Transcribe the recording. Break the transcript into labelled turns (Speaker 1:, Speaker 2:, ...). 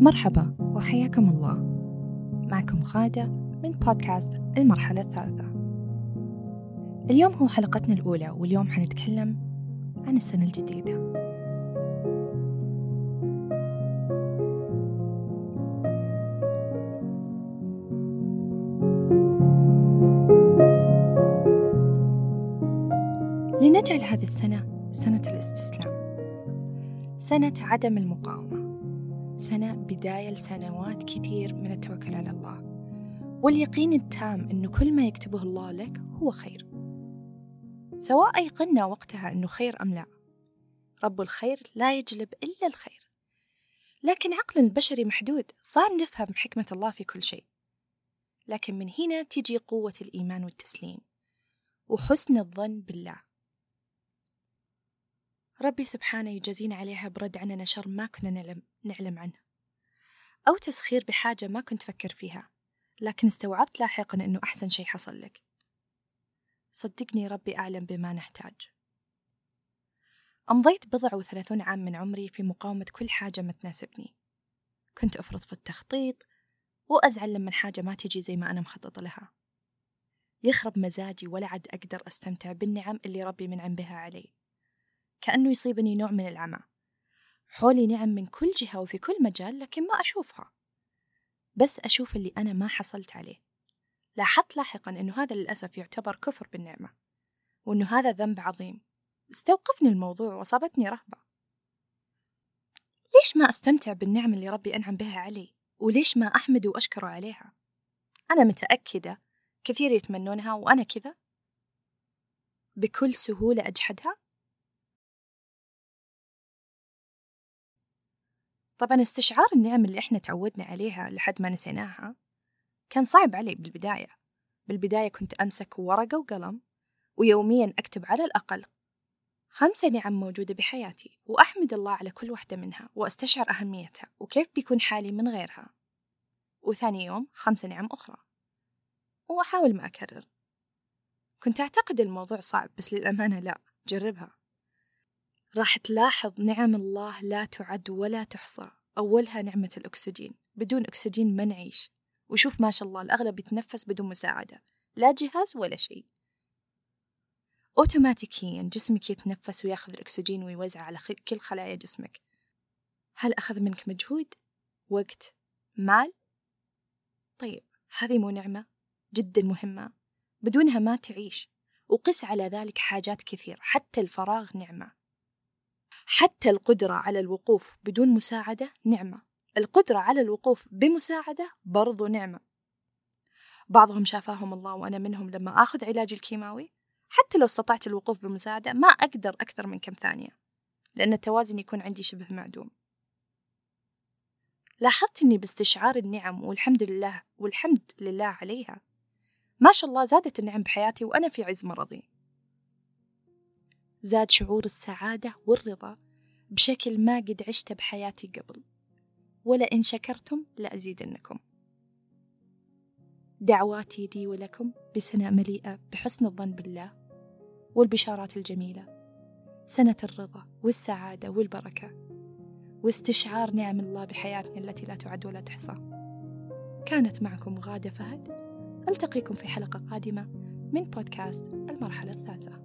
Speaker 1: مرحبا وحياكم الله. معكم غادة من بودكاست المرحلة الثالثة. اليوم هو حلقتنا الأولى واليوم حنتكلم عن السنة الجديدة. لنجعل هذه السنة سنة الاستسلام سنة عدم المقاومة. سنة بداية لسنوات كثير من التوكل على الله. واليقين التام أنه كل ما يكتبه الله لك هو خير. سواء أيقنا وقتها أنه خير أم لا رب الخير لا يجلب إلا الخير. لكن عقل البشري محدود صعب نفهم حكمة الله في كل شيء. لكن من هنا تجي قوة الإيمان والتسليم. وحسن الظن بالله. ربي سبحانه يجازينا عليها برد عننا شر ما كنا نعلم, نعلم عنه. أو تسخير بحاجة ما كنت فكر فيها لكن استوعبت لاحقا أنه أحسن شيء حصل لك. صدقني ربي أعلم بما نحتاج. أمضيت بضع وثلاثون عام من عمري في مقاومة كل حاجة ما تناسبني. كنت أفرط في التخطيط وأزعل لما حاجة ما تجي زي ما أنا مخطط لها. يخرب مزاجي ولا عد أقدر أستمتع بالنعم اللي ربي منعم بها علي. كأنه يصيبني نوع من العمى. حولي نعم من كل جهة وفي كل مجال لكن ما أشوفها. بس أشوف اللي أنا ما حصلت عليه. لاحظت لاحقا أنه هذا للأسف يعتبر كفر بالنعمة وأنه هذا ذنب عظيم. استوقفني الموضوع وصابتني رهبة. ليش ما أستمتع بالنعم اللي ربي أنعم بها علي؟ وليش ما أحمد وأشكره عليها؟ أنا متأكدة كثير يتمنونها وأنا كذا. بكل سهولة أجحدها؟ طبعا استشعار النعم اللي إحنا تعودنا عليها لحد ما نسيناها كان صعب علي بالبداية. بالبداية كنت أمسك ورقة وقلم ويوميا أكتب على الأقل خمسة نعم موجودة بحياتي وأحمد الله على كل واحدة منها وأستشعر أهميتها وكيف بيكون حالي من غيرها. وثاني يوم خمسة نعم أخرى. وأحاول ما أكرر. كنت أعتقد الموضوع صعب بس للأمانة لا جربها. راح تلاحظ نعم الله لا تعد ولا تحصى. أولها نعمة الأكسجين بدون أكسجين ما نعيش. وشوف ما شاء الله الأغلب يتنفس بدون مساعدة. لا جهاز ولا شيء. أوتوماتيكيا جسمك يتنفس وياخذ الأكسجين ويوزعه على كل خلايا جسمك. هل أخذ منك مجهود؟ وقت؟ مال؟ طيب هذه مو نعمة. جدا مهمة. بدونها ما تعيش. وقس على ذلك حاجات كثير حتى الفراغ نعمة. حتى القدرة على الوقوف بدون مساعدة نعمة. القدرة على الوقوف بمساعدة برضو نعمة. بعضهم شافاهم الله وأنا منهم لما آخذ علاجي الكيماوي. حتى لو استطعت الوقوف بمساعدة ما أقدر أكثر من كم ثانية لأن التوازن يكون عندي شبه معدوم. لاحظت أني باستشعار النعم والحمد لله والحمد لله عليها. ما شاء الله زادت النعم بحياتي وأنا في عز مرضي. زاد شعور السعادة والرضا بشكل ما قد عشته بحياتي قبل. ولئن شكرتم لأزيدنكم دعواتي لي ولكم بسنة مليئة بحسن الظن بالله والبشارات الجميلة سنة الرضا والسعادة والبركة واستشعار نعم الله بحياتنا التي لا تعد ولا تحصى. كانت معكم غادة فهد ألتقيكم في حلقة قادمة من بودكاست المرحلة الثالثة.